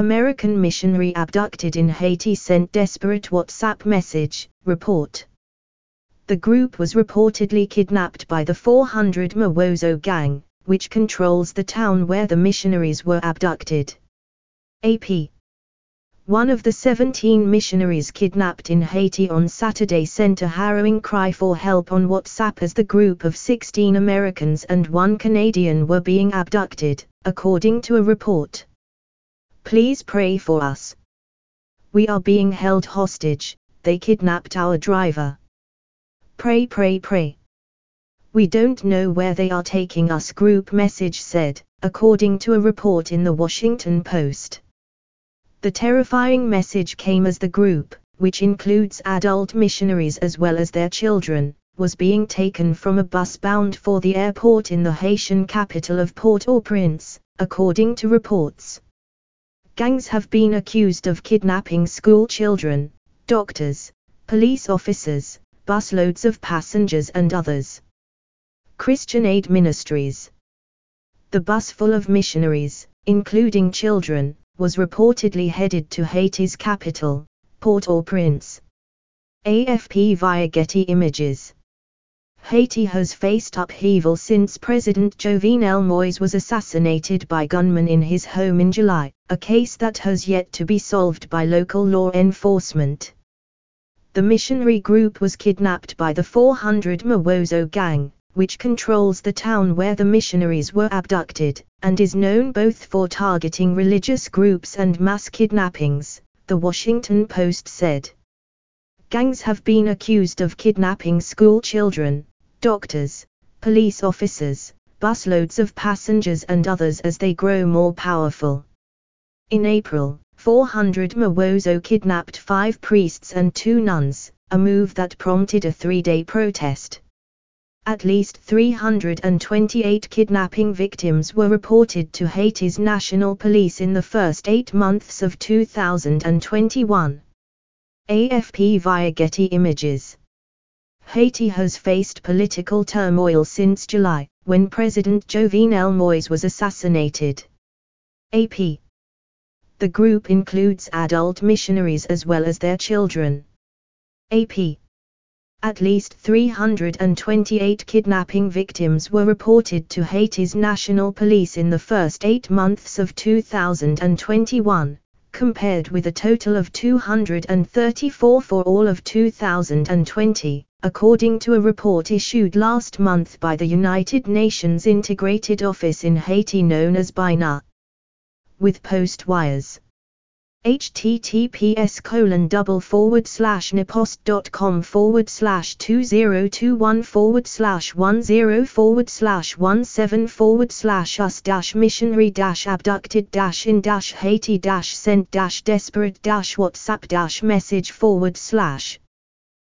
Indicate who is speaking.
Speaker 1: American missionary abducted in Haiti sent desperate WhatsApp message, report. The group was reportedly kidnapped by the 400 Mawozo gang, which controls the town where the missionaries were abducted. AP. One of the 17 missionaries kidnapped in Haiti on Saturday sent a harrowing cry for help on WhatsApp as the group of 16 Americans and one Canadian were being abducted, according to a report. Please pray for us. We are being held hostage, they kidnapped our driver. Pray, pray, pray. We don't know where they are taking us, group message said, according to a report in the Washington Post. The terrifying message came as the group, which includes adult missionaries as well as their children, was being taken from a bus bound for the airport in the Haitian capital of Port-au-Prince, according to reports. Gangs have been accused of kidnapping school children, doctors, police officers, busloads of passengers and others. Christian Aid Ministries The bus full of missionaries, including children, was reportedly headed to Haiti's capital, Port-au-Prince. AFP via Getty Images. Haiti has faced upheaval since President Jovenel Moise was assassinated by gunmen in his home in July, a case that has yet to be solved by local law enforcement. The missionary group was kidnapped by the 400 Mawozo gang, which controls the town where the missionaries were abducted, and is known both for targeting religious groups and mass kidnappings, the Washington Post said. Gangs have been accused of kidnapping school children, doctors, police officers, busloads of passengers and others as they grow more powerful. In April, 400 Mawozo kidnapped five priests and two nuns, a move that prompted a three-day protest. At least 328 kidnapping victims were reported to Haiti's national police in the first eight months of 2021. AFP via Getty Images. Haiti has faced political turmoil since July, when President Jovenel Moise was assassinated. AP. The group includes adult missionaries as well as their children. AP. At least 328 kidnapping victims were reported to Haiti's national police in the first eight months of 2021, compared with a total of 234 for all of 2020, according to a report issued last month by the United Nations Integrated Office in Haiti known as BINUH. With post wires https colon double forward slash nypost.com forward slash 2021 forward slash 10 forward slash 17 forward slash us dash missionary dash abducted dash in dash Haiti dash sent dash desperate dash WhatsApp dash message forward slash